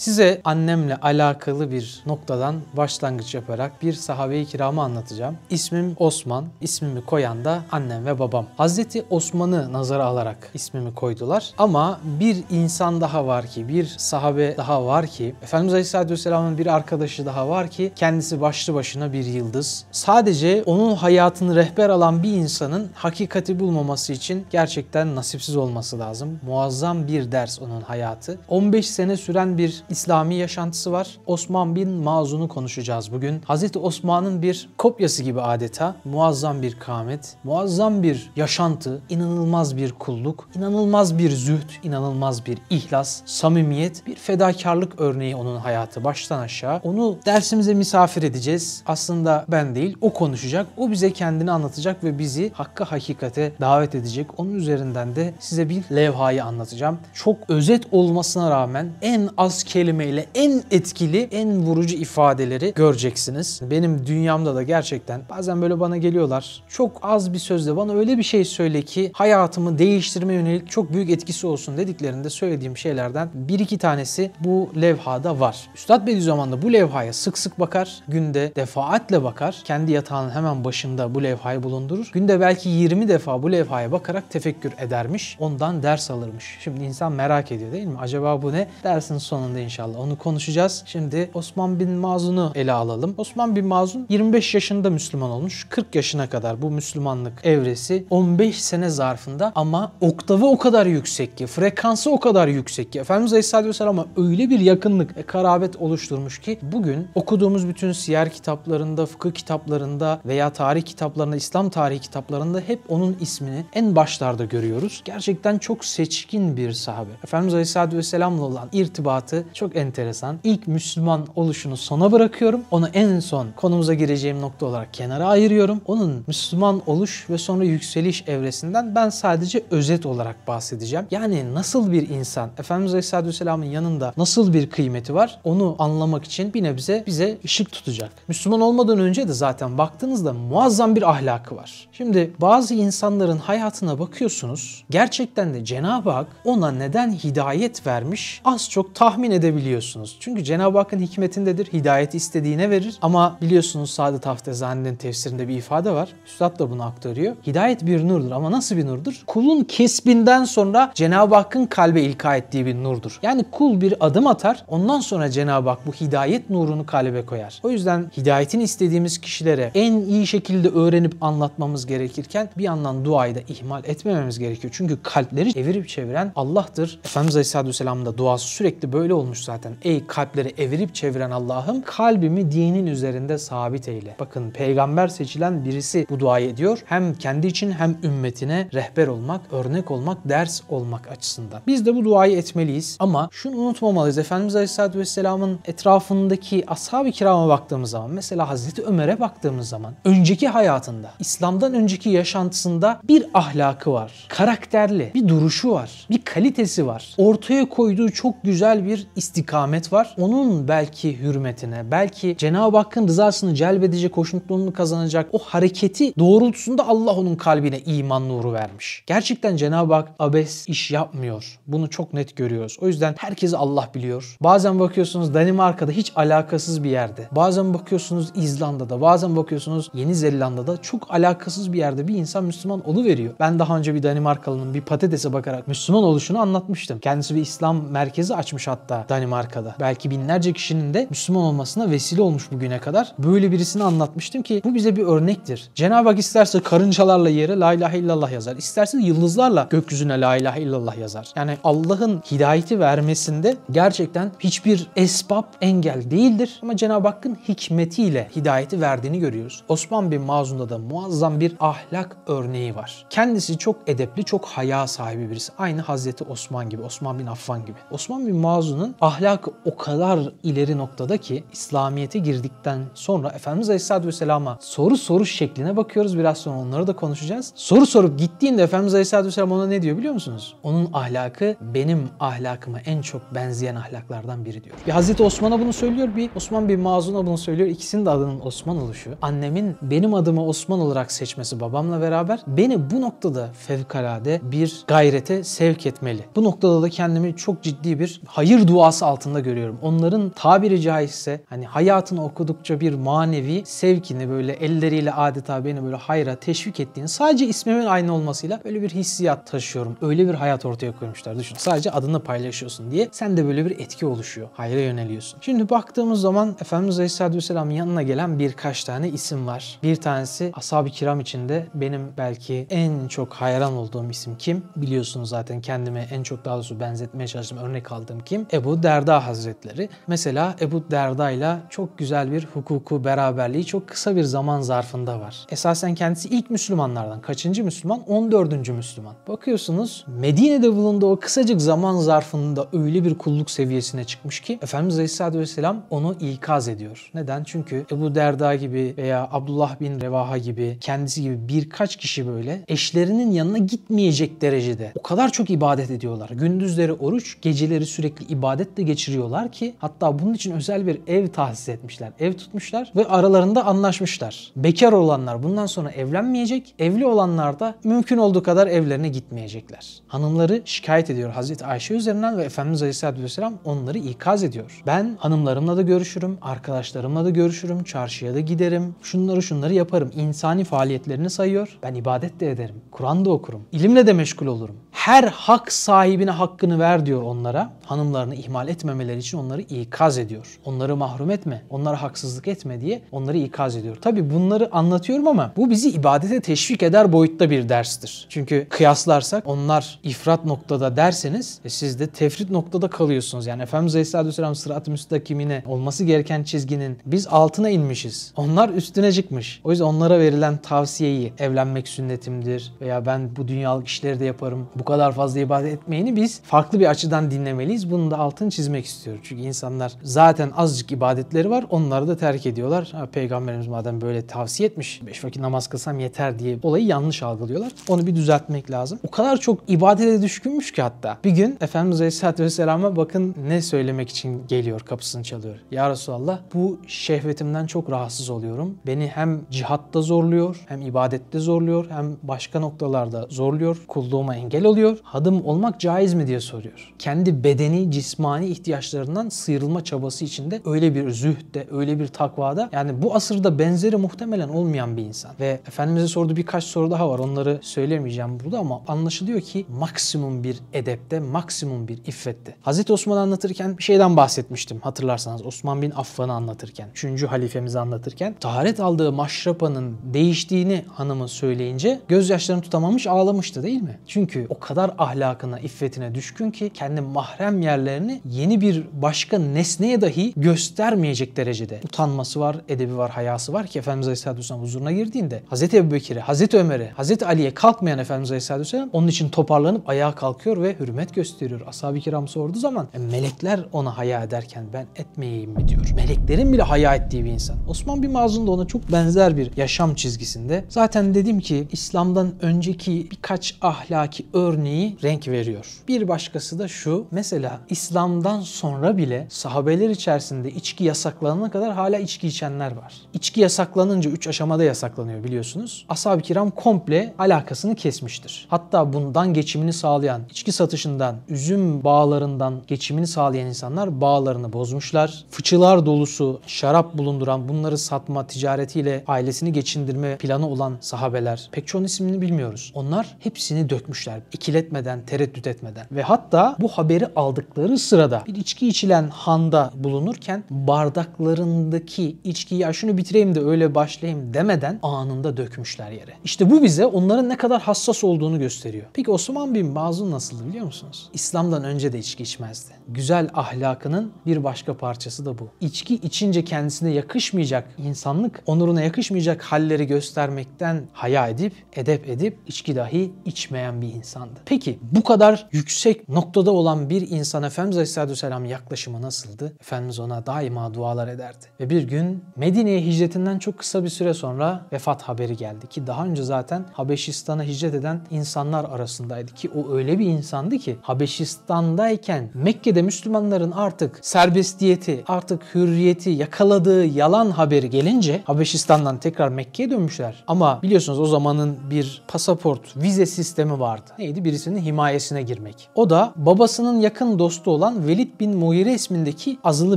Size annemle alakalı bir noktadan başlangıç yaparak bir sahabe-i kiramı anlatacağım. İsmim Osman, ismimi koyan da annem ve babam. Hazreti Osman'ı nazara alarak ismimi koydular. Ama bir insan daha var ki, bir sahabe daha var ki, Efendimiz Aleyhisselatü Vesselam'ın bir arkadaşı daha var ki kendisi başlı başına bir yıldız. Sadece onun hayatını rehber alan bir insanın hakikati bulmaması için gerçekten nasipsiz olması lazım. Muazzam bir ders onun hayatı. 15 sene süren bir İslami yaşantısı var. Osman bin Mazun'u konuşacağız bugün. Hazreti Osman'ın bir kopyası gibi adeta. Muazzam bir kâmet, muazzam bir yaşantı, inanılmaz bir kulluk, inanılmaz bir zühd, inanılmaz bir ihlas, samimiyet, bir fedakarlık örneği onun hayatı baştan aşağı. Onu dersimize misafir edeceğiz. Aslında ben değil, o konuşacak. O bize kendini anlatacak ve bizi hakka hakikate davet edecek. Onun üzerinden de size bir levhayı anlatacağım. Çok özet olmasına rağmen en az kelimeyle en etkili, en vurucu ifadeleri göreceksiniz. Benim dünyamda da gerçekten bazen böyle bana geliyorlar. Çok az bir sözle bana öyle bir şey söyle ki hayatımı değiştirme yönelik çok büyük etkisi olsun dediklerinde söylediğim şeylerden bir iki tanesi bu levhada var. Üstad Bediüzzaman da bu levhaya sık sık bakar. Günde defaatle bakar. Kendi yatağının hemen başında bu levhayı bulundurur. Günde belki 20 defa bu levhaya bakarak tefekkür edermiş. Ondan ders alırmış. Şimdi insan merak ediyor değil mi? Acaba bu ne? Dersin sonunda inşallah onu konuşacağız. Şimdi Osman bin Mazun'u ele alalım. Osman bin Mazun 25 yaşında Müslüman olmuş. 40 yaşına kadar bu Müslümanlık evresi 15 sene zarfında ama oktavı o kadar yüksek ki, frekansı o kadar yüksek ki Efendimiz Aleyhisselatü Vesselam'a öyle bir yakınlık ve karabet oluşturmuş ki bugün okuduğumuz bütün siyer kitaplarında, fıkıh kitaplarında veya tarih kitaplarında, İslam tarihi kitaplarında hep onun ismini en başlarda görüyoruz. Gerçekten çok seçkin bir sahabe. Efendimiz Aleyhisselatü Vesselam'la olan irtibatı çok enteresan. İlk Müslüman oluşunu sona bırakıyorum. Onu en son konumuza gireceğim nokta olarak kenara ayırıyorum. Onun Müslüman oluş ve sonra yükseliş evresinden ben sadece özet olarak bahsedeceğim. Yani nasıl bir insan, Efendimiz Aleyhisselatü Vesselam'ın yanında nasıl bir kıymeti var onu anlamak için bir nebze bize ışık tutacak. Müslüman olmadan önce de zaten baktığınızda muazzam bir ahlakı var. Şimdi bazı insanların hayatına bakıyorsunuz. Gerçekten de Cenab-ı Hak ona neden hidayet vermiş az çok tahmin edebiliyorsunuz. Çünkü Cenab-ı Hakk'ın hikmetindedir. Hidayeti istediğine verir. Ama biliyorsunuz Saadet Haftezani'nin tefsirinde bir ifade var. Üstad da bunu aktarıyor. Hidayet bir nurdur ama nasıl bir nurdur? Kulun kesbinden sonra Cenab-ı Hakk'ın kalbe ilka ettiği bir nurdur. Yani kul bir adım atar. Ondan sonra Cenab-ı Hak bu hidayet nurunu kalbe koyar. O yüzden hidayetin istediğimiz kişilere en iyi şekilde öğrenip anlatmamız gerekirken bir yandan duayı da ihmal etmememiz gerekiyor. Çünkü kalpleri evirip çeviren Allah'tır. Efendimiz Aleyhisselatü Vesselam'ın da duası sürekli böyle olmuş zaten. Ey kalpleri evirip çeviren Allah'ım kalbimi dinin üzerinde sabit eyle. Bakın peygamber seçilen birisi bu duayı ediyor. Hem kendi için hem ümmetine rehber olmak, örnek olmak, ders olmak açısından. Biz de bu duayı etmeliyiz ama şunu unutmamalıyız. Efendimiz Aleyhisselatü Vesselam'ın etrafındaki ashab-ı kirama baktığımız zaman mesela Hazreti Ömer'e baktığımız zaman önceki hayatında, İslam'dan önceki yaşantısında bir ahlakı var. Karakterli, bir duruşu var, bir kalitesi var. Ortaya koyduğu çok güzel bir istikamet var. Onun belki hürmetine, belki Cenab-ı Hakk'ın rızasını celbedecek, hoşnutluğunu kazanacak o hareketi doğrultusunda Allah onun kalbine iman nuru vermiş. Gerçekten Cenab-ı Hak abes iş yapmıyor. Bunu çok net görüyoruz. O yüzden herkesi Allah biliyor. Bazen bakıyorsunuz Danimarka'da hiç alakasız bir yerde. Bazen bakıyorsunuz İzlanda'da, bazen bakıyorsunuz Yeni Zelanda'da çok alakasız bir yerde bir insan Müslüman veriyor. Ben daha önce bir Danimarkalının bir patatese bakarak Müslüman oluşunu anlatmıştım. Kendisi bir İslam merkezi açmış hatta Danimarka'da. Belki binlerce kişinin de Müslüman olmasına vesile olmuş bugüne kadar. Böyle birisini anlatmıştım ki bu bize bir örnektir. Cenab-ı Hak isterse karıncalarla yere la ilahe illallah yazar. İsterse yıldızlarla gökyüzüne la ilahe illallah yazar. Yani Allah'ın hidayeti vermesinde gerçekten hiçbir esbab engel değildir. Ama Cenab-ı Hakk'ın hikmetiyle hidayeti verdiğini görüyoruz. Osman bin Mazun'da da muazzam bir ahlak örneği var. Kendisi çok edepli, çok haya sahibi birisi. Aynı Hazreti Osman gibi, Osman bin Affan gibi. Osman bin Mazun'un ahlakı o kadar ileri noktada ki İslamiyet'e girdikten sonra Efendimiz Aleyhisselatü Vesselam'a soru soru şekline bakıyoruz. Biraz sonra onları da konuşacağız. Soru sorup gittiğinde Efendimiz Aleyhisselatü Vesselam ona ne diyor biliyor musunuz? Onun ahlakı benim ahlakıma en çok benzeyen ahlaklardan biri diyor. Bir Hazreti Osman'a bunu söylüyor, bir Osman bin Mazun'a bunu söylüyor. İkisinin de adının Osman oluşu. Annemin benim adımı Osman olarak seçmesi babamla beraber beni bu noktada fevkalade bir gayrete sevk etmeli. Bu noktada da kendimi çok ciddi bir hayır duası duası altında görüyorum. Onların tabiri caizse hani hayatını okudukça bir manevi sevkini böyle elleriyle adeta beni böyle hayra teşvik ettiğini sadece ismimin aynı olmasıyla böyle bir hissiyat taşıyorum. Öyle bir hayat ortaya koymuşlar. Düşün sadece adını paylaşıyorsun diye sen de böyle bir etki oluşuyor. Hayra yöneliyorsun. Şimdi baktığımız zaman Efendimiz Aleyhisselatü Vesselam yanına gelen birkaç tane isim var. Bir tanesi ashab-ı kiram içinde benim belki en çok hayran olduğum isim kim? Biliyorsunuz zaten kendime en çok daha doğrusu benzetmeye çalıştım. Örnek aldığım kim? Ebu Derda Hazretleri. Mesela Ebu Derda ile çok güzel bir hukuku beraberliği çok kısa bir zaman zarfında var. Esasen kendisi ilk Müslümanlardan. Kaçıncı Müslüman? 14. Müslüman. Bakıyorsunuz Medine'de bulunduğu o kısacık zaman zarfında öyle bir kulluk seviyesine çıkmış ki Efendimiz Aleyhisselatü Vesselam onu ikaz ediyor. Neden? Çünkü Ebu Derda gibi veya Abdullah bin Revaha gibi kendisi gibi birkaç kişi böyle eşlerinin yanına gitmeyecek derecede o kadar çok ibadet ediyorlar. Gündüzleri oruç, geceleri sürekli ibadetle geçiriyorlar ki hatta bunun için özel bir ev tahsis etmişler. Ev tutmuşlar ve aralarında anlaşmışlar. Bekar olanlar bundan sonra evlenmeyecek, evli olanlar da mümkün olduğu kadar evlerine gitmeyecekler. Hanımları şikayet ediyor Hazreti Ayşe üzerinden ve Efendimiz Aleyhisselatü Vesselam onları ikaz ediyor. Ben hanımlarımla da görüşürüm, arkadaşlarımla da görüşürüm, çarşıya da giderim, şunları şunları yaparım. İnsani faaliyetlerini sayıyor. Ben ibadet de ederim. Kur'an da okurum. İlimle de meşgul olurum. Her hak sahibine hakkını ver diyor onlara. Hanımlarını ihmal etmemeleri için onları ikaz ediyor. Onları mahrum etme, onlara haksızlık etme diye onları ikaz ediyor. Tabi bunları anlatıyorum ama bu bizi ibadete teşvik eder boyutta bir derstir. Çünkü kıyaslarsak onlar ifrat noktada derseniz e siz de tefrit noktada kalıyorsunuz. Yani Efendimiz Aleyhisselatü Vesselam sırat-ı müstakimine olması gereken çizginin biz altına inmişiz. Onlar üstüne çıkmış. O yüzden onlara verilen tavsiyeyi evlenmek sünnetimdir veya ben bu dünyalık işleri de yaparım. Bu kadar fazla ibadet etmeyeni biz farklı bir açıdan dinlemeliyiz. Bunu da altını çizmek istiyorum. Çünkü insanlar zaten azıcık ibadetleri var. Onları da terk ediyorlar. Ha, Peygamberimiz madem böyle tavsiye etmiş. Beş vakit namaz kılsam yeter diye olayı yanlış algılıyorlar. Onu bir düzeltmek lazım. O kadar çok ibadete düşkünmüş ki hatta. Bir gün Efendimiz Aleyhisselatü Vesselam'a bakın ne söylemek için geliyor kapısını çalıyor. Ya Resulallah bu şehvetimden çok rahatsız oluyorum. Beni hem cihatta zorluyor hem ibadette zorluyor hem başka noktalarda zorluyor. Kulluğuma engel oluyor. Hadım olmak caiz mi diye soruyor. Kendi bedeni, cismani ihtiyaçlarından sıyrılma çabası içinde öyle bir zühde, öyle bir takvada yani bu asırda benzeri muhtemelen olmayan bir insan. Ve Efendimiz'e sorduğu birkaç soru daha var. Onları söylemeyeceğim burada ama anlaşılıyor ki maksimum bir edepte, maksimum bir iffette. Hazreti Osman anlatırken bir şeyden bahsetmiştim hatırlarsanız. Osman bin Affan'ı anlatırken, 3. halifemizi anlatırken taharet aldığı maşrapanın değiştiğini hanımı söyleyince gözyaşlarını tutamamış ağlamıştı değil mi? Çünkü o kadar ahlakına, iffetine düşkün ki kendi mahrem yerlerini yeni bir başka nesneye dahi göstermeyecek derecede utanması var, edebi var, hayası var ki Efendimiz Aleyhisselatü Vesselam huzuruna girdiğinde Hazreti Ebu Bekir'e, Hazreti Ömer'e, Hazreti Ali'ye kalkmayan Efendimiz Aleyhisselatü Vesselam onun için toparlanıp ayağa kalkıyor ve hürmet gösteriyor. Ashab-ı kiram sorduğu zaman e, melekler ona haya ederken ben etmeyeyim mi diyor. Meleklerin bile haya ettiği bir insan. Osman bin Mazlum da ona çok benzer bir yaşam çizgisinde. Zaten dedim ki İslam'dan önceki birkaç ahlaki örneği renk veriyor. Bir başkası da şu. Mesela İslam'dan sonra bile sahabeler içerisinde içki yasaklanana kadar hala içki içenler var. İçki yasaklanınca 3 aşamada yasaklanıyor biliyorsunuz. Ashab-ı kiram komple alakasını kesmiştir. Hatta bundan geçimini sağlayan, içki satışından, üzüm bağlarından geçimini sağlayan insanlar bağlarını bozmuşlar. Fıçılar dolusu şarap bulunduran bunları satma ticaretiyle ailesini geçindirme planı olan sahabeler pek çoğun ismini bilmiyoruz. Onlar hepsini dökmüşler. ikiletmeden, tereddüt etmeden. Ve hatta bu haberi aldıkları sırada bir içki içilen handa bulunurken bardaklarındaki içkiyi ya şunu bitireyim de öyle başlayayım demeden anında dökmüşler yere. İşte bu bize onların ne kadar hassas olduğunu gösteriyor. Peki Osman bin Mazun nasıldı biliyor musunuz? İslam'dan önce de içki içmezdi. Güzel ahlakının bir başka parçası da bu. İçki içince kendisine yakışmayacak insanlık, onuruna yakışmayacak halleri göstermekten haya edip, edep edip içki dahi içmeyen bir insandı. Peki bu kadar yüksek noktada olan bir insan Efendimiz Aleyhisselatü Vesselam yaklaşımı nasıldı? Efendimiz ona daima dualar ederdi. Ve bir gün Medine'ye hicretinden çok kısa bir süre sonra vefat haberi geldi ki daha önce zaten Habeşistan'a hicret eden insanlar arasındaydı ki o öyle bir insandı ki Habeşistan'dayken Mekke'de Müslümanların artık serbestiyeti, artık hürriyeti yakaladığı yalan haberi gelince Habeşistan'dan tekrar Mekke'ye dönmüşler. Ama biliyorsunuz o zamanın bir pasaport, vize sistemi vardı. Neydi? Birisinin himayesine girmek. O da babasının yakın dostu olan olan Velid bin Mughire ismindeki azılı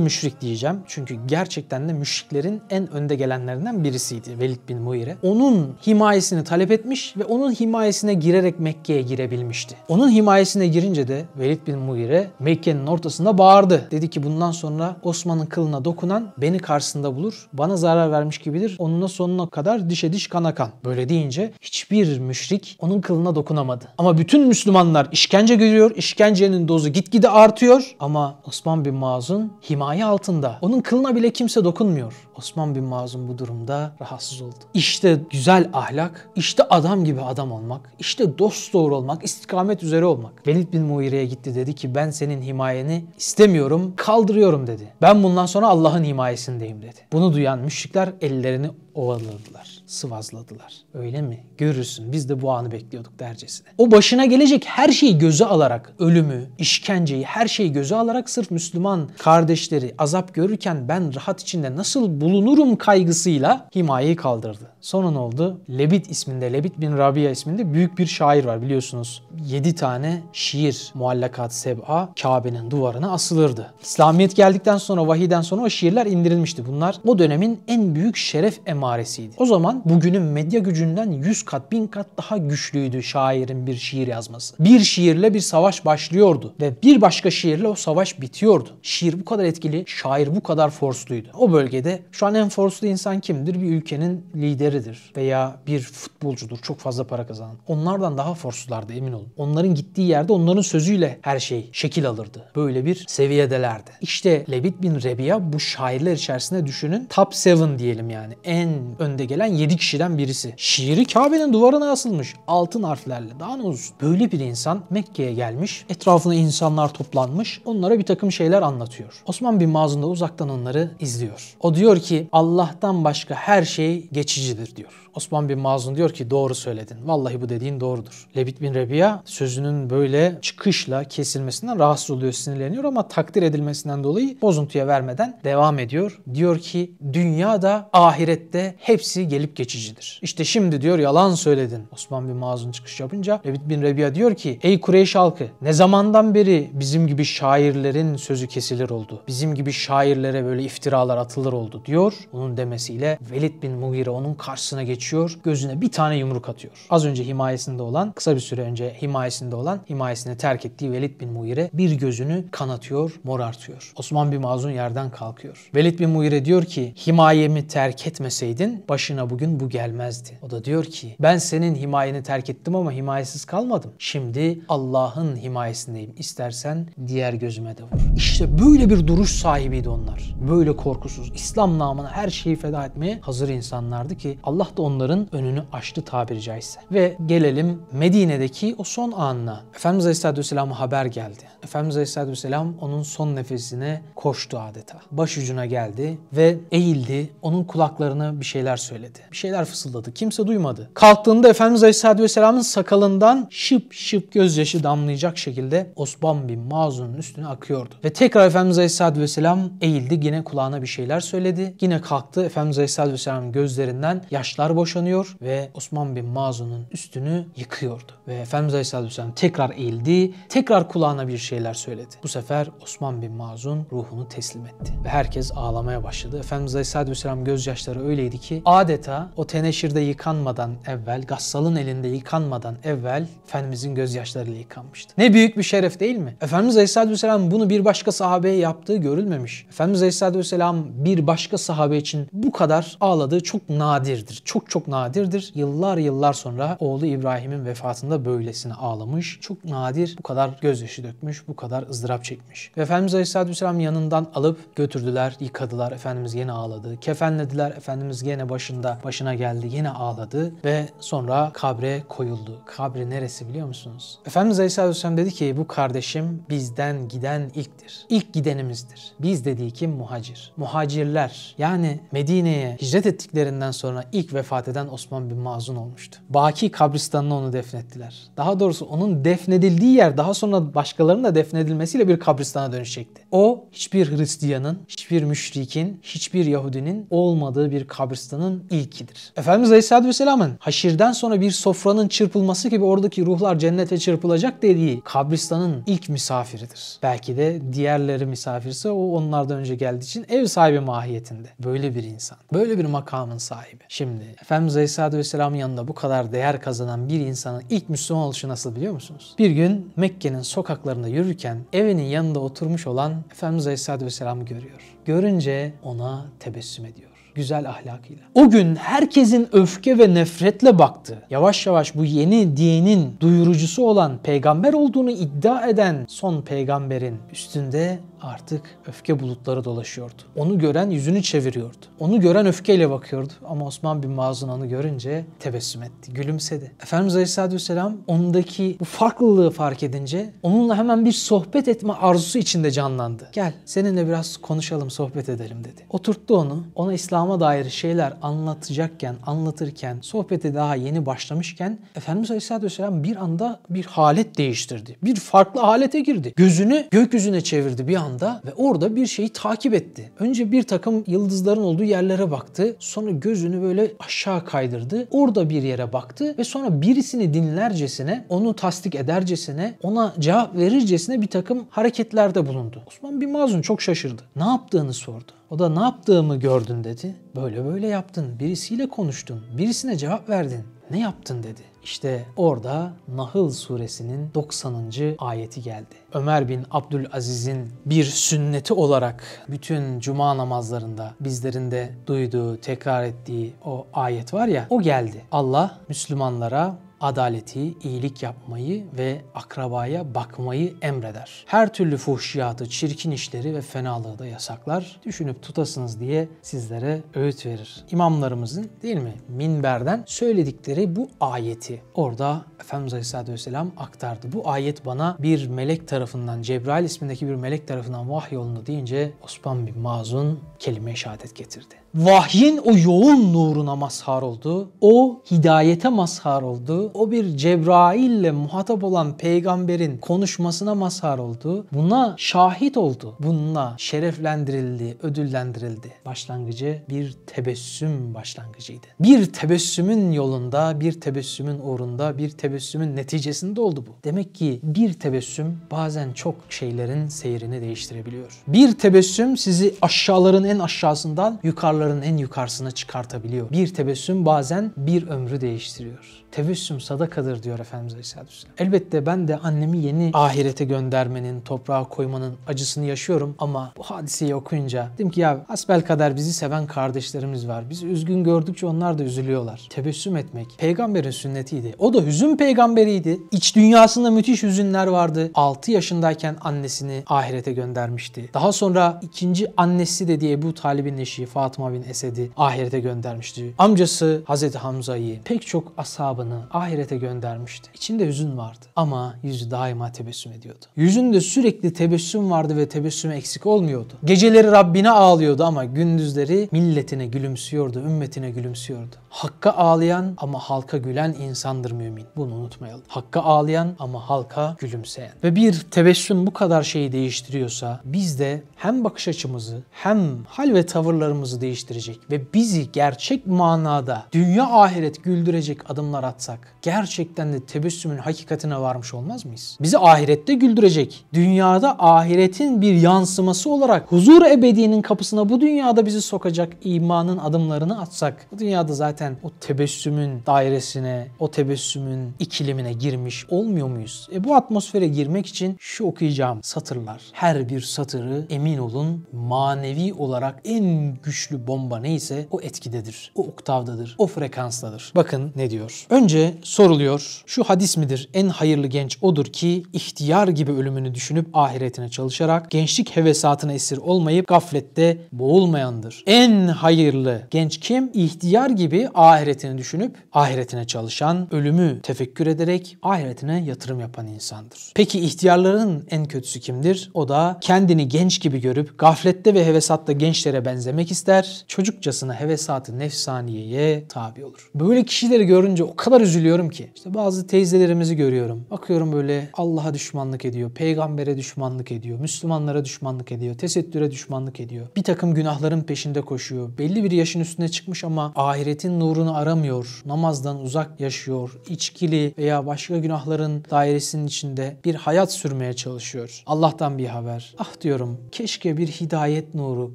müşrik diyeceğim. Çünkü gerçekten de müşriklerin en önde gelenlerinden birisiydi Velid bin Mughire. Onun himayesini talep etmiş ve onun himayesine girerek Mekke'ye girebilmişti. Onun himayesine girince de Velid bin Mughire Mekke'nin ortasında bağırdı. Dedi ki bundan sonra Osman'ın kılına dokunan beni karşısında bulur. Bana zarar vermiş gibidir. Onunla sonuna kadar dişe diş kana kan. Böyle deyince hiçbir müşrik onun kılına dokunamadı. Ama bütün Müslümanlar işkence görüyor. İşkencenin dozu gitgide artıyor. Ama Osman bin Mazun himaye altında. Onun kılına bile kimse dokunmuyor. Osman bin Mazun bu durumda rahatsız oldu. İşte güzel ahlak, işte adam gibi adam olmak, işte dost doğru olmak, istikamet üzere olmak. Velid bin Muire'ye gitti dedi ki ben senin himayeni istemiyorum, kaldırıyorum dedi. Ben bundan sonra Allah'ın himayesindeyim dedi. Bunu duyan müşrikler ellerini ovaladılar, sıvazladılar. Öyle mi? Görürsün biz de bu anı bekliyorduk dercesine. O başına gelecek her şeyi göze alarak, ölümü, işkenceyi, her şeyi göze alarak sırf Müslüman kardeşleri azap görürken ben rahat içinde nasıl bulunurum kaygısıyla himayeyi kaldırdı. Sonra ne oldu? Lebit isminde, Lebit bin Rabia isminde büyük bir şair var biliyorsunuz. 7 tane şiir, muallakat seb'a Kabe'nin duvarına asılırdı. İslamiyet geldikten sonra, vahiden sonra o şiirler indirilmişti. Bunlar o dönemin en büyük şeref emaresiydi. O zaman bugünün medya gücünden 100 kat, 1000 kat daha güçlüydü şairin bir şiir yazması. Bir şiirle bir savaş başlıyordu ve bir başka şiirle o savaş bitiyordu. Şiir bu kadar etkili, şair bu kadar forsluydu. O bölgede şu an en forslu insan kimdir? Bir ülkenin lideridir veya bir futbolcudur, çok fazla para kazanan. Onlardan daha forslulardı emin olun. Onların gittiği yerde onların sözüyle her şey şekil alırdı. Böyle bir seviyedelerdi. İşte Lebit bin Rebiya bu şairler içerisinde düşünün top 7 diyelim yani. En önde gelen 7 kişiden birisi. Şiiri Kabe'nin duvarına asılmış. Altın harflerle. Daha ne olsun? Böyle bir insan Mekke'ye gelmiş. Etrafına insanlar toplanmış. Onlara bir takım şeyler anlatıyor. Osman bin Mazun da uzaktan onları izliyor. O diyor ki Allah'tan başka her şey geçicidir diyor. Osman bin Mazun diyor ki doğru söyledin. Vallahi bu dediğin doğrudur. Lebit bin Rebiya sözünün böyle çıkışla kesilmesinden rahatsız oluyor, sinirleniyor ama takdir edilmesinden dolayı bozuntuya vermeden devam ediyor. Diyor ki dünya da ahirette hepsi gelip geçicidir. İşte şimdi diyor yalan söyledin. Osman bin Mazun çıkış yapınca Lebit bin Rebiya diyor ki ey Kureyş halkı ne zamandan beri bizim gibi şairlerin sözü kesilir oldu. Bizim gibi şairlere böyle iftiralar atılır oldu diyor. Onun demesiyle Velid bin Mughire onun karşısına geçiyor. Gözüne bir tane yumruk atıyor. Az önce himayesinde olan, kısa bir süre önce himayesinde olan, himayesini terk ettiği Velid bin Mughire bir gözünü kanatıyor, morartıyor. Osman bin Mazun yerden kalkıyor. Velid bin Mughire diyor ki himayemi terk etmeseydin başına bugün bu gelmezdi. O da diyor ki ben senin himayeni terk ettim ama himayesiz kalmadım. Şimdi Allah'ın himayesindeyim. İstersen diğer gözüme de vur. İşte böyle bir duruş sahibiydi onlar. Böyle korkusuz. İslam namına her şeyi feda etmeye hazır insanlardı ki Allah da onların önünü açtı tabiri caizse. Ve gelelim Medine'deki o son anına. Efendimiz Aleyhisselatü Vesselam'a haber geldi. Efendimiz Aleyhisselatü Vesselam onun son nefesine koştu adeta. Başucuna geldi ve eğildi. Onun kulaklarına bir şeyler söyledi. Bir şeyler fısıldadı. Kimse duymadı. Kalktığında Efendimiz Aleyhisselatü Vesselam'ın sakalından şıp şıp gözyaşı damlayacak şekilde Osman bin Mazun'un üstüne akıyordu. Ve tekrar Efendimiz Aleyhisselatü Vesselam eğildi. Yine kulağına bir şeyler söyledi. Yine kalktı. Efendimiz Aleyhisselatü Vesselam'ın gözlerinden yaşlar boşanıyor ve Osman bin Mazun'un üstünü yıkıyordu. Ve Efendimiz Aleyhisselatü Vesselam tekrar eğildi. Tekrar kulağına bir şeyler söyledi. Bu sefer Osman bin Mazun ruhunu teslim etti. Ve herkes ağlamaya başladı. Efendimiz Aleyhisselatü Vesselam gözyaşları öyleydi ki adeta o teneşirde yıkanmadan evvel, gassalın elinde yıkanmadan evvel Efendimizin gözyaşlarıyla yıkanmıştı. Ne büyük bir şeref değil mi? Efendimiz Aleyhisselatü Vesselam bunu bir başka sahabeye yaptığı görülmemiş. Efendimiz Aleyhisselatü Vesselam bir başka sahabe için bu kadar ağladığı çok nadirdir. Çok çok nadirdir. Yıllar yıllar sonra oğlu İbrahim'in vefatında böylesine ağlamış. Çok nadir bu kadar gözyaşı dökmüş, bu kadar ızdırap çekmiş. Ve Efendimiz Aleyhisselatü Vesselam yanından alıp götürdüler, yıkadılar. Efendimiz yine ağladı. Kefenlediler. Efendimiz yine başında başına geldi. Yine ağladı ve sonra kabre koyuldu. Kabri neresi biliyor musunuz? Efendimiz Aleyhisselatü Vesselam dedi ki bu kardeşim bizden giden ilktir. İlk gidenimizdir. Biz dediği kim? Muhacir. Muhacirler yani Medine'ye hicret ettiklerinden sonra ilk vefat eden Osman bin Mazun olmuştu. Baki kabristanına onu defnettiler. Daha doğrusu onun defnedildiği yer daha sonra başkalarının da defnedilmesiyle bir kabristana dönüşecekti. O hiçbir Hristiyanın, hiçbir müşrikin, hiçbir Yahudinin olmadığı bir kabristan kabristanın ilkidir. Efendimiz Aleyhisselatü Vesselam'ın haşirden sonra bir sofranın çırpılması gibi oradaki ruhlar cennete çırpılacak dediği kabristanın ilk misafiridir. Belki de diğerleri misafirse o onlardan önce geldiği için ev sahibi mahiyetinde. Böyle bir insan. Böyle bir makamın sahibi. Şimdi Efendimiz Aleyhisselatü Vesselam'ın yanında bu kadar değer kazanan bir insanın ilk Müslüman oluşu nasıl biliyor musunuz? Bir gün Mekke'nin sokaklarında yürürken evinin yanında oturmuş olan Efendimiz Aleyhisselatü Vesselam'ı görüyor. Görünce ona tebessüm ediyor güzel ahlakıyla. O gün herkesin öfke ve nefretle baktı. Yavaş yavaş bu yeni dinin duyurucusu olan peygamber olduğunu iddia eden son peygamberin üstünde artık öfke bulutları dolaşıyordu. Onu gören yüzünü çeviriyordu. Onu gören öfkeyle bakıyordu. Ama Osman bin Mazun onu görünce tebessüm etti, gülümsedi. Efendimiz Aleyhisselatü Vesselam ondaki bu farklılığı fark edince onunla hemen bir sohbet etme arzusu içinde canlandı. Gel seninle biraz konuşalım, sohbet edelim dedi. Oturttu onu. Ona İslam'a dair şeyler anlatacakken, anlatırken, sohbete daha yeni başlamışken Efendimiz Aleyhisselatü Vesselam bir anda bir halet değiştirdi. Bir farklı halete girdi. Gözünü gökyüzüne çevirdi bir anda anda ve orada bir şeyi takip etti. Önce bir takım yıldızların olduğu yerlere baktı. Sonra gözünü böyle aşağı kaydırdı. Orada bir yere baktı ve sonra birisini dinlercesine, onu tasdik edercesine, ona cevap verircesine bir takım hareketlerde bulundu. Osman bin Mazun çok şaşırdı. Ne yaptığını sordu. O da ne yaptığımı gördün dedi. Böyle böyle yaptın. Birisiyle konuştun. Birisine cevap verdin. Ne yaptın dedi. İşte orada Nahl suresinin 90. ayeti geldi. Ömer bin Abdülaziz'in bir sünneti olarak bütün cuma namazlarında bizlerin de duyduğu, tekrar ettiği o ayet var ya o geldi. Allah Müslümanlara adaleti, iyilik yapmayı ve akrabaya bakmayı emreder. Her türlü fuhşiyatı, çirkin işleri ve fenalığı da yasaklar. Düşünüp tutasınız diye sizlere öğüt verir. İmamlarımızın değil mi minberden söyledikleri bu ayeti orada Efendimiz Aleyhisselatü Vesselam aktardı. Bu ayet bana bir melek tarafından, Cebrail ismindeki bir melek tarafından vahyolundu deyince Osman bin Mazun kelime-i şehadet getirdi vahyin o yoğun nuruna mazhar oldu. O hidayete mazhar oldu. O bir Cebrail ile muhatap olan peygamberin konuşmasına mazhar oldu. Buna şahit oldu. Bununla şereflendirildi, ödüllendirildi. Başlangıcı bir tebessüm başlangıcıydı. Bir tebessümün yolunda, bir tebessümün uğrunda, bir tebessümün neticesinde oldu bu. Demek ki bir tebessüm bazen çok şeylerin seyrini değiştirebiliyor. Bir tebessüm sizi aşağıların en aşağısından yukarılara yukarıların en yukarısına çıkartabiliyor. Bir tebessüm bazen bir ömrü değiştiriyor. Tebessüm sadakadır diyor Efendimiz Aleyhisselatü Vesselam. Elbette ben de annemi yeni ahirete göndermenin, toprağa koymanın acısını yaşıyorum ama bu hadiseyi okuyunca dedim ki ya asbel kadar bizi seven kardeşlerimiz var. Bizi üzgün gördükçe onlar da üzülüyorlar. Tebessüm etmek peygamberin sünnetiydi. O da hüzün peygamberiydi. İç dünyasında müthiş hüzünler vardı. 6 yaşındayken annesini ahirete göndermişti. Daha sonra ikinci annesi de diye bu Talib'in eşi Fatıma bin Esed'i ahirete göndermişti. Amcası Hazreti Hamza'yı pek çok ashabı ashabını ahirete göndermişti. İçinde hüzün vardı ama yüzü daima tebessüm ediyordu. Yüzünde sürekli tebessüm vardı ve tebessüm eksik olmuyordu. Geceleri Rabbine ağlıyordu ama gündüzleri milletine gülümsüyordu, ümmetine gülümsüyordu. Hakka ağlayan ama halka gülen insandır mümin. Bunu unutmayalım. Hakka ağlayan ama halka gülümseyen. Ve bir tebessüm bu kadar şeyi değiştiriyorsa biz de hem bakış açımızı hem hal ve tavırlarımızı değiştirecek ve bizi gerçek manada dünya ahiret güldürecek adımlar atsak gerçekten de tebessümün hakikatine varmış olmaz mıyız? Bizi ahirette güldürecek. Dünyada ahiretin bir yansıması olarak huzur ebedinin kapısına bu dünyada bizi sokacak imanın adımlarını atsak bu dünyada zaten o tebessümün dairesine, o tebessümün ikilimine girmiş olmuyor muyuz? E bu atmosfere girmek için şu okuyacağım satırlar. Her bir satırı emin olun manevi olarak en güçlü bomba neyse o etkidedir. O oktavdadır. O frekanstadır. Bakın ne diyor. Önce soruluyor. Şu hadis midir? En hayırlı genç odur ki ihtiyar gibi ölümünü düşünüp ahiretine çalışarak gençlik hevesatına esir olmayıp gaflette boğulmayandır. En hayırlı genç kim? İhtiyar gibi ahiretini düşünüp ahiretine çalışan, ölümü tefekkür ederek ahiretine yatırım yapan insandır. Peki ihtiyarların en kötüsü kimdir? O da kendini genç gibi görüp gaflette ve hevesatta gençlere benzemek ister. Çocukçasına hevesatı nefsaniyeye tabi olur. Böyle kişileri görünce o kadar üzülüyorum ki. İşte bazı teyzelerimizi görüyorum. Bakıyorum böyle Allah'a düşmanlık ediyor, peygambere düşmanlık ediyor, Müslümanlara düşmanlık ediyor, tesettüre düşmanlık ediyor. Bir takım günahların peşinde koşuyor. Belli bir yaşın üstüne çıkmış ama ahiretin nurunu aramıyor. Namazdan uzak yaşıyor. içkili veya başka günahların dairesinin içinde bir hayat sürmeye çalışıyor. Allah'tan bir haber. Ah diyorum keşke bir hidayet nuru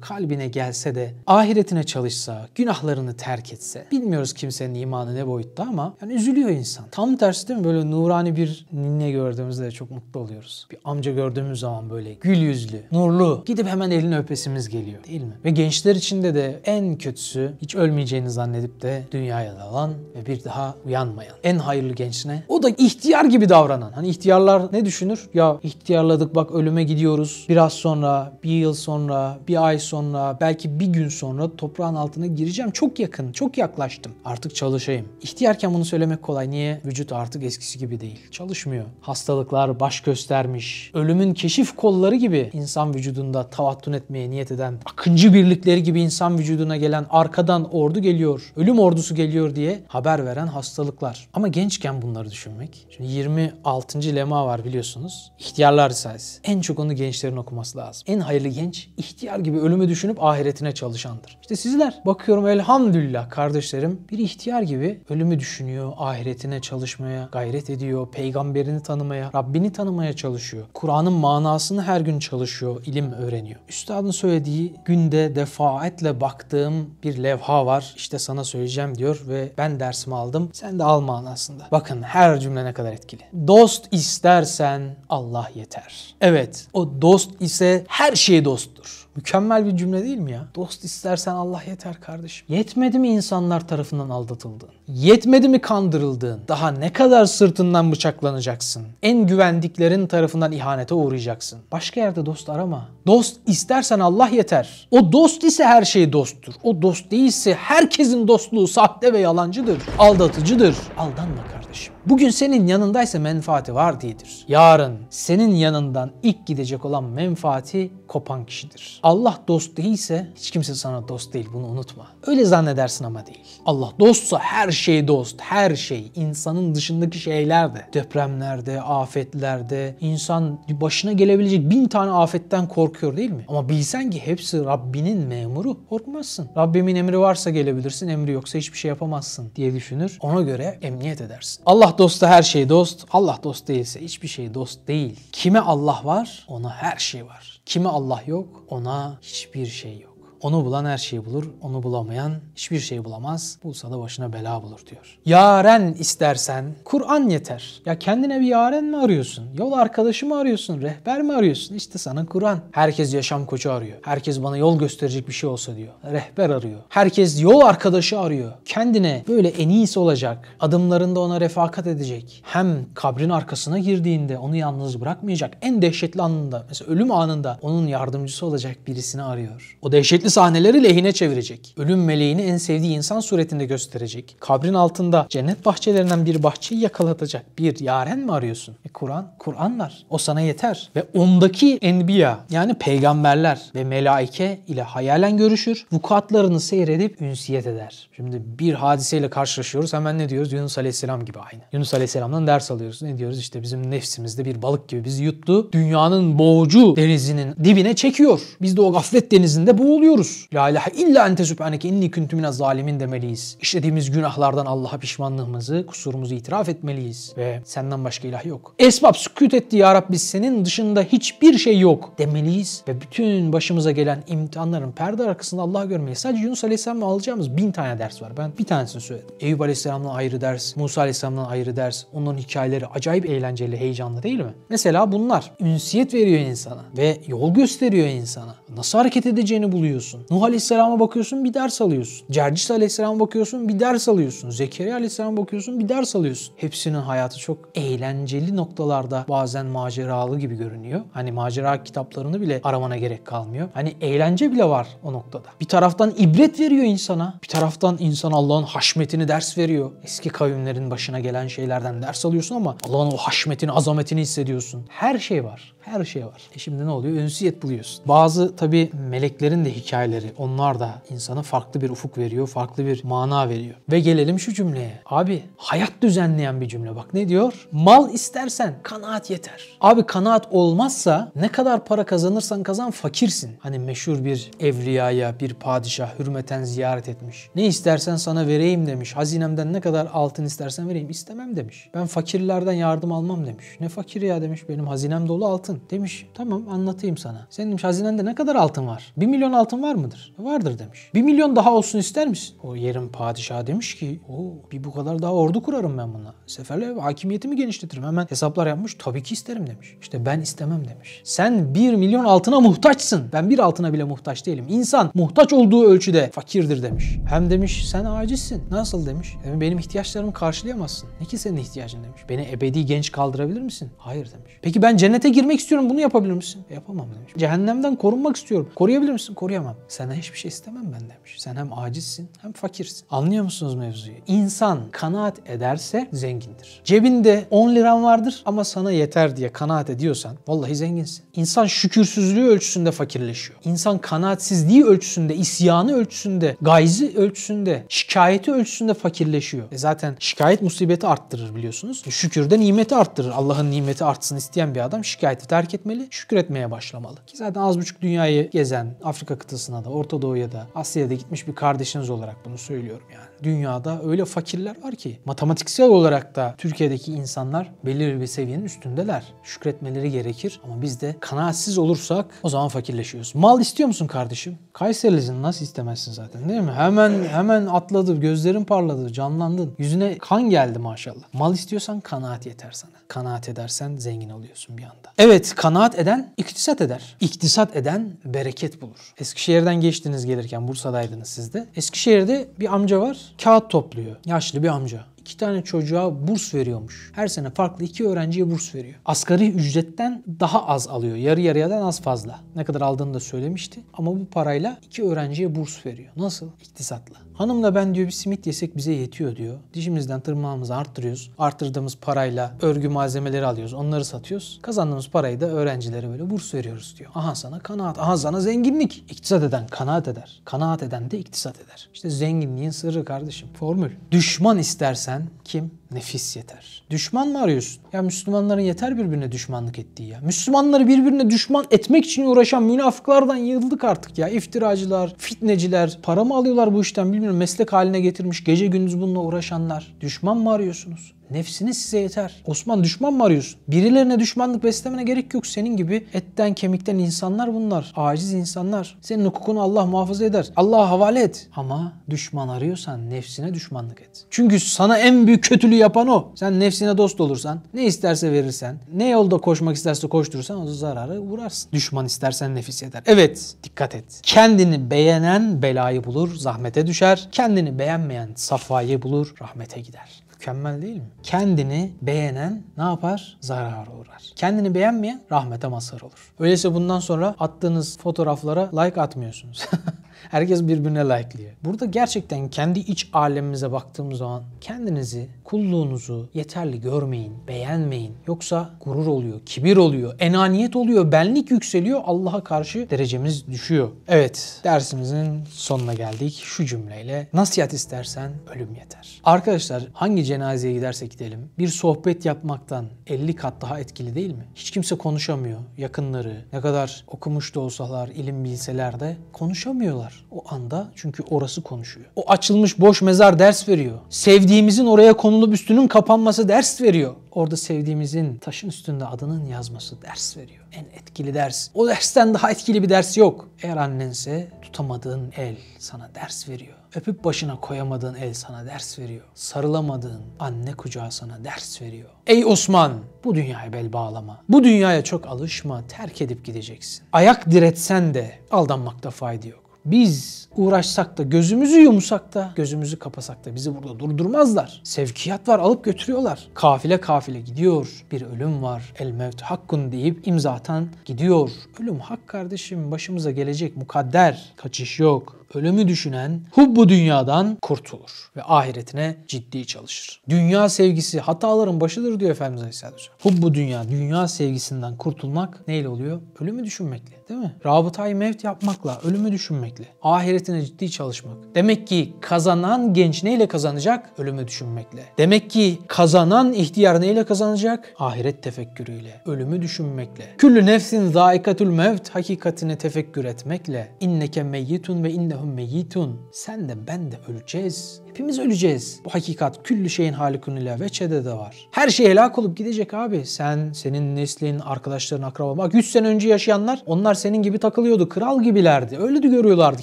kalbine gelse de ahiretine çalışsa, günahlarını terk etse. Bilmiyoruz kimsenin imanı ne boyutta ama yani üzülüyor insan. Tam tersi değil mi? Böyle nurani bir ninne gördüğümüzde çok mutlu oluyoruz. Bir amca gördüğümüz zaman böyle gül yüzlü, nurlu. Gidip hemen elini öpesimiz geliyor değil mi? Ve gençler içinde de en kötüsü hiç ölmeyeceğini zannedip de dünyaya dalan ve bir daha uyanmayan. En hayırlı genç ne? O da ihtiyar gibi davranan. Hani ihtiyarlar ne düşünür? Ya ihtiyarladık bak ölüme gidiyoruz. Biraz sonra, bir yıl sonra, bir ay sonra, belki bir gün sonra toprağın altına gireceğim. Çok yakın, çok yaklaştım. Artık çalışayım. İhtiyarken bunu söylemek kolay. Niye? Vücut artık eskisi gibi değil. Çalışmıyor. Hastalıklar baş göstermiş. Ölümün keşif kolları gibi insan vücudunda tavattun etmeye niyet eden, akıncı birlikleri gibi insan vücuduna gelen arkadan ordu geliyor, ölüm ordusu geliyor diye haber veren hastalıklar. Ama gençken bunları düşünmek. Şimdi 26. lema var biliyorsunuz. İhtiyarlar Risalesi. En çok onu gençlerin okuması lazım. En hayırlı genç ihtiyar gibi ölümü düşünüp ahiretine çalışandır. İşte sizler bakıyorum elhamdülillah kardeşlerim bir ihtiyar gibi ölümü düşünüyor, ahiretine çalışmaya gayret ediyor, peygamberini tanımaya, Rabbini tanımaya çalışıyor. Kur'an'ın manasını her gün çalışıyor, ilim öğreniyor. Üstadın söylediği günde defaatle baktığım bir levha var. İşte sana söyleyeceğim diyor ve ben dersimi aldım. Sen de al manasında. Bakın her cümle ne kadar etkili. Dost istersen Allah yeter. Evet o dost ise her şey dosttur. Mükemmel bir cümle değil mi ya? Dost istersen Allah yeter kardeşim. Yetmedi mi insanlar tarafından aldatıldığın? Yetmedi mi kandırıldığın? Daha ne kadar sırtından bıçaklanacaksın? En güvendiklerin tarafından ihanete uğrayacaksın. Başka yerde dost arama. Dost istersen Allah yeter. O dost ise her şey dosttur. O dost değilse herkesin dostluğu sahte ve yalancıdır. Aldatıcıdır. Aldanma kardeşim. Bugün senin yanındaysa menfaati var diyedir. Yarın senin yanından ilk gidecek olan menfaati kopan kişidir. Allah dost değilse hiç kimse sana dost değil bunu unutma. Öyle zannedersin ama değil. Allah dostsa her şey dost. Her şey. insanın dışındaki şeyler de. Depremlerde, afetlerde insan başına gelebilecek bin tane afetten korkuyor değil mi? Ama bilsen ki hepsi Rabbinin memuru. Korkmazsın. Rabbimin emri varsa gelebilirsin. Emri yoksa hiçbir şey yapamazsın diye düşünür. Ona göre emniyet edersin. Allah dosta her şey dost. Allah dost değilse hiçbir şey dost değil. Kime Allah var ona her şey var. Kime Allah yok ona hiçbir şey yok. Onu bulan her şeyi bulur, onu bulamayan hiçbir şey bulamaz. Bulsa da başına bela bulur diyor. Yaren istersen Kur'an yeter. Ya kendine bir yaren mi arıyorsun? Yol arkadaşı mı arıyorsun? Rehber mi arıyorsun? İşte sana Kur'an. Herkes yaşam koçu arıyor. Herkes bana yol gösterecek bir şey olsa diyor. Rehber arıyor. Herkes yol arkadaşı arıyor. Kendine böyle en iyisi olacak. Adımlarında ona refakat edecek. Hem kabrin arkasına girdiğinde onu yalnız bırakmayacak. En dehşetli anında mesela ölüm anında onun yardımcısı olacak birisini arıyor. O dehşetli sahneleri lehine çevirecek. Ölüm meleğini en sevdiği insan suretinde gösterecek. Kabrin altında cennet bahçelerinden bir bahçeyi yakalatacak bir yaren mi arıyorsun? E Kur'an, Kur'an var. O sana yeter. Ve ondaki enbiya yani peygamberler ve melaike ile hayalen görüşür. Vukuatlarını seyredip ünsiyet eder. Şimdi bir hadiseyle karşılaşıyoruz. Hemen ne diyoruz? Yunus Aleyhisselam gibi aynı. Yunus Aleyhisselam'dan ders alıyoruz. Ne diyoruz? İşte bizim nefsimizde bir balık gibi bizi yuttu. Dünyanın boğucu denizinin dibine çekiyor. Biz de o gaflet denizinde boğuluyoruz. La ilahe illa ente sübhaneke inni kuntu minez zalimin demeliyiz. İşlediğimiz günahlardan Allah'a pişmanlığımızı, kusurumuzu itiraf etmeliyiz. Ve senden başka ilah yok. Esbab sükut etti ya Rabbi senin dışında hiçbir şey yok demeliyiz. Ve bütün başımıza gelen imtihanların perde arkasında Allah'ı görmeliyiz. Sadece Yunus Aleyhisselam'la alacağımız bin tane ders var. Ben bir tanesini söyledim. Eyüp Aleyhisselam'dan ayrı ders, Musa Aleyhisselam'dan ayrı ders. Onların hikayeleri acayip eğlenceli, heyecanlı değil mi? Mesela bunlar ünsiyet veriyor insana ve yol gösteriyor insana. Nasıl hareket edeceğini buluyorsun alıyorsun. Nuh Aleyhisselam'a bakıyorsun bir ders alıyorsun. Cercis Aleyhisselam'a bakıyorsun bir ders alıyorsun. Zekeriya Aleyhisselam'a bakıyorsun bir ders alıyorsun. Hepsinin hayatı çok eğlenceli noktalarda bazen maceralı gibi görünüyor. Hani macera kitaplarını bile aramana gerek kalmıyor. Hani eğlence bile var o noktada. Bir taraftan ibret veriyor insana. Bir taraftan insan Allah'ın haşmetini ders veriyor. Eski kavimlerin başına gelen şeylerden ders alıyorsun ama Allah'ın o haşmetini, azametini hissediyorsun. Her şey var. Her şey var. E şimdi ne oluyor? Ünsiyet buluyorsun. Bazı tabi meleklerin de hikayeleri. Onlar da insana farklı bir ufuk veriyor. Farklı bir mana veriyor. Ve gelelim şu cümleye. Abi hayat düzenleyen bir cümle. Bak ne diyor? Mal istersen kanaat yeter. Abi kanaat olmazsa ne kadar para kazanırsan kazan fakirsin. Hani meşhur bir evliyaya, bir padişah hürmeten ziyaret etmiş. Ne istersen sana vereyim demiş. Hazinemden ne kadar altın istersen vereyim. istemem demiş. Ben fakirlerden yardım almam demiş. Ne fakir ya demiş. Benim hazinem dolu altın. Demiş tamam anlatayım sana. Senin demiş hazinende ne kadar altın var? Bir milyon altın var mıdır? Vardır demiş. Bir milyon daha olsun ister misin? O yerin padişahı demiş ki o bir bu kadar daha ordu kurarım ben buna. Seferle hakimiyetimi genişletirim. Hemen hesaplar yapmış. Tabii ki isterim demiş. İşte ben istemem demiş. Sen bir milyon altına muhtaçsın. Ben bir altına bile muhtaç değilim. İnsan muhtaç olduğu ölçüde fakirdir demiş. Hem demiş sen acizsin. Nasıl. Demiş, benim ihtiyaçlarımı karşılayamazsın. Ne ki senin ihtiyacın demiş. Beni ebedi genç kaldırabilir misin? Hayır demiş. Peki ben cennete girmek istiyorum bunu yapabilir misin? Yapamam demiş. Cehennemden korunmak istiyorum. Koruyabilir misin? Koruyamam. Senden hiçbir şey istemem ben demiş. Sen hem acizsin hem fakirsin. Anlıyor musunuz mevzuyu? İnsan kanaat ederse zengindir. Cebinde 10 liran vardır ama sana yeter diye kanaat ediyorsan vallahi zenginsin. İnsan şükürsüzlüğü ölçüsünde fakirleşiyor. İnsan kanaatsizliği ölçüsünde, isyanı ölçüsünde, gayzi ölçüsünde, şikayeti ölçüsünde fakirleşiyor. E zaten şikayet musibeti arttırır biliyorsunuz. Şükür de nimeti arttırır. Allah'ın nimeti artsın isteyen bir adam şikayeti terk etmeli, şükretmeye başlamalı. Ki zaten az buçuk dünyayı gezen, Afrika kıtasına da, Orta Doğu'ya da, Asya'ya da gitmiş bir kardeşiniz olarak bunu söylüyorum yani. Dünyada öyle fakirler var ki matematiksel olarak da Türkiye'deki insanlar belirli bir seviyenin üstündeler. Şükretmeleri gerekir ama biz de kanaatsiz olursak o zaman fakirleşiyoruz. Mal istiyor musun kardeşim? Kayserilisin nasıl istemezsin zaten değil mi? Hemen hemen atladı, gözlerin parladı, canlandın. Yüzüne kan geldi maşallah. Mal istiyorsan kanaat yeter sana. Kanaat edersen zengin oluyorsun bir anda. Evet kanaat eden iktisat eder. İktisat eden bereket bulur. Eskişehir'den geçtiniz gelirken Bursa'daydınız siz de. Eskişehir'de bir amca var kağıt topluyor. Yaşlı bir amca iki tane çocuğa burs veriyormuş. Her sene farklı iki öğrenciye burs veriyor. Asgari ücretten daha az alıyor. Yarı yarıyadan az fazla. Ne kadar aldığını da söylemişti. Ama bu parayla iki öğrenciye burs veriyor. Nasıl? İktisatla. Hanımla ben diyor bir simit yesek bize yetiyor diyor. Dişimizden tırmağımızı arttırıyoruz. Arttırdığımız parayla örgü malzemeleri alıyoruz. Onları satıyoruz. Kazandığımız parayı da öğrencilere böyle burs veriyoruz diyor. Aha sana kanaat. Aha sana zenginlik. İktisat eden kanaat eder. Kanaat eden de iktisat eder. İşte zenginliğin sırrı kardeşim. Formül. Düşman istersen kim? Nefis yeter. Düşman mı arıyorsun? Ya Müslümanların yeter birbirine düşmanlık ettiği ya. Müslümanları birbirine düşman etmek için uğraşan münafıklardan yıldık artık ya. İftiracılar, fitneciler, para mı alıyorlar bu işten bilmiyorum. Meslek haline getirmiş gece gündüz bununla uğraşanlar. Düşman mı arıyorsunuz? Nefsiniz size yeter. Osman düşman mı arıyorsun? Birilerine düşmanlık beslemene gerek yok. Senin gibi etten kemikten insanlar bunlar. Aciz insanlar. Senin hukukunu Allah muhafaza eder. Allah'a havale et. Ama düşman arıyorsan nefsine düşmanlık et. Çünkü sana en büyük kötülüğü yapan o. Sen nefsine dost olursan, ne isterse verirsen, ne yolda koşmak isterse koşturursan o zararı uğrarsın. Düşman istersen nefis yeter. Evet, dikkat et. Kendini beğenen belayı bulur, zahmete düşer. Kendini beğenmeyen safayı bulur, rahmete gider. Mükemmel değil mi? Kendini beğenen ne yapar? Zarara uğrar. Kendini beğenmeyen rahmete mazhar olur. Öyleyse bundan sonra attığınız fotoğraflara like atmıyorsunuz. Herkes birbirine like'lıyor. Burada gerçekten kendi iç alemimize baktığımız zaman kendinizi, kulluğunuzu yeterli görmeyin, beğenmeyin. Yoksa gurur oluyor, kibir oluyor, enaniyet oluyor, benlik yükseliyor, Allah'a karşı derecemiz düşüyor. Evet, dersimizin sonuna geldik şu cümleyle. Nasihat istersen ölüm yeter. Arkadaşlar hangi cenazeye gidersek gidelim bir sohbet yapmaktan 50 kat daha etkili değil mi? Hiç kimse konuşamıyor. Yakınları ne kadar okumuş da olsalar, ilim bilseler de konuşamıyorlar o anda çünkü orası konuşuyor. O açılmış boş mezar ders veriyor. Sevdiğimizin oraya konulup üstünün kapanması ders veriyor. Orada sevdiğimizin taşın üstünde adının yazması ders veriyor. En etkili ders. O dersten daha etkili bir ders yok. Eğer annense tutamadığın el sana ders veriyor. Öpüp başına koyamadığın el sana ders veriyor. Sarılamadığın anne kucağı sana ders veriyor. Ey Osman bu dünyaya bel bağlama. Bu dünyaya çok alışma terk edip gideceksin. Ayak diretsen de aldanmakta fayda yok. Biz uğraşsak da gözümüzü yumsak da gözümüzü kapasak da bizi burada durdurmazlar. Sevkiyat var alıp götürüyorlar. Kafile kafile gidiyor. Bir ölüm var. El mevt hakkun deyip imza atan gidiyor. Ölüm hak kardeşim başımıza gelecek mukadder. Kaçış yok. Ölümü düşünen hubbu dünyadan kurtulur ve ahiretine ciddi çalışır. Dünya sevgisi hataların başıdır diyor Efendimiz Aleyhisselatü Vesselam. Hubbu dünya, dünya sevgisinden kurtulmak neyle oluyor? Ölümü düşünmekle değil mi? Rabıtayı mevt yapmakla, ölümü düşünmekle, ahiretine ciddi çalışmak. Demek ki kazanan genç neyle kazanacak? Ölümü düşünmekle. Demek ki kazanan ihtiyar neyle kazanacak? Ahiret tefekkürüyle, ölümü düşünmekle. Küllü nefsin zaikatül mevt hakikatini tefekkür etmekle. İnneke meyyitun ve meyyitun. Sen de ben de öleceğiz. Hepimiz öleceğiz. Bu hakikat küllü şeyin halikun ile veçede de var. Her şey helak olup gidecek abi. Sen, senin neslin, arkadaşların, akraban. Bak 100 sene önce yaşayanlar onlar senin gibi takılıyordu. Kral gibilerdi. Öyle de görüyorlardı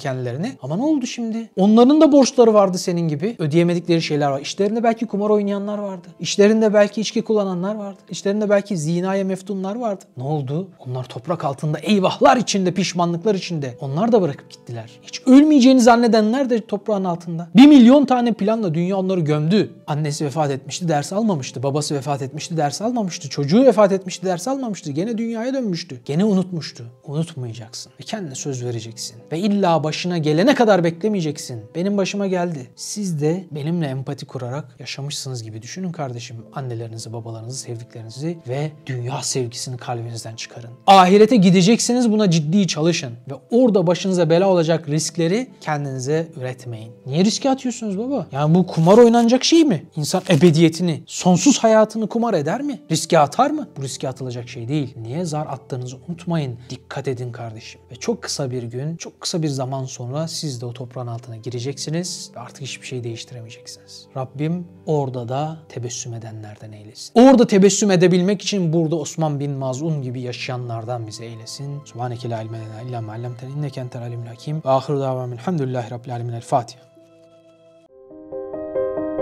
kendilerini. Ama ne oldu şimdi? Onların da borçları vardı senin gibi. Ödeyemedikleri şeyler var. İşlerinde belki kumar oynayanlar vardı. İşlerinde belki içki kullananlar vardı. İşlerinde belki zinaya meftunlar vardı. Ne oldu? Onlar toprak altında eyvahlar içinde, pişmanlıklar içinde. Onlar da bırakıp gittiler. Hiç ölmeyeceğini zannedenler de toprağın altında. Bir milyon tane planla dünya onları gömdü. Annesi vefat etmişti, ders almamıştı. Babası vefat etmişti, ders almamıştı. Çocuğu vefat etmişti, ders almamıştı. Gene dünyaya dönmüştü. Gene unutmuştu. Unutmayacaksın. Ve kendine söz vereceksin. Ve illa başına gelene kadar beklemeyeceksin. Benim başıma geldi. Siz de benimle empati kurarak yaşamışsınız gibi düşünün kardeşim. Annelerinizi, babalarınızı, sevdiklerinizi ve dünya sevgisini kalbinizden çıkarın. Ahirete gideceksiniz buna ciddi çalışın. Ve orada başınıza bela olacak riskleri kendinize üretmeyin. Niye riske atıyorsunuz baba? Yani bu kumar oynanacak şey mi? İnsan ebediyetini, sonsuz hayatını kumar eder mi? Riske atar mı? Bu riske atılacak şey değil. Niye zar attığınızı unutmayın. Dikkat edin kardeşim. Ve çok kısa bir gün, çok kısa bir zaman sonra siz de o toprağın altına gireceksiniz ve artık hiçbir şey değiştiremeyeceksiniz. Rabbim orada da tebessüm edenlerden eylesin. Orada tebessüm edebilmek için burada Osman bin Maz'un gibi yaşayanlardan bize eylesin. Subhaneke la ilme lena illa ma allamtena inneke entel alimul hakim. Ve ahiru davamil hamdülillahi rabbil alemin. El Fatiha.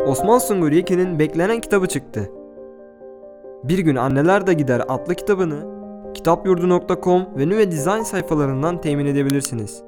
Osman Sungur Yekin'in beklenen kitabı çıktı. Bir gün Anneler de Gider adlı kitabını kitapyurdu.com ve Nüve Design sayfalarından temin edebilirsiniz.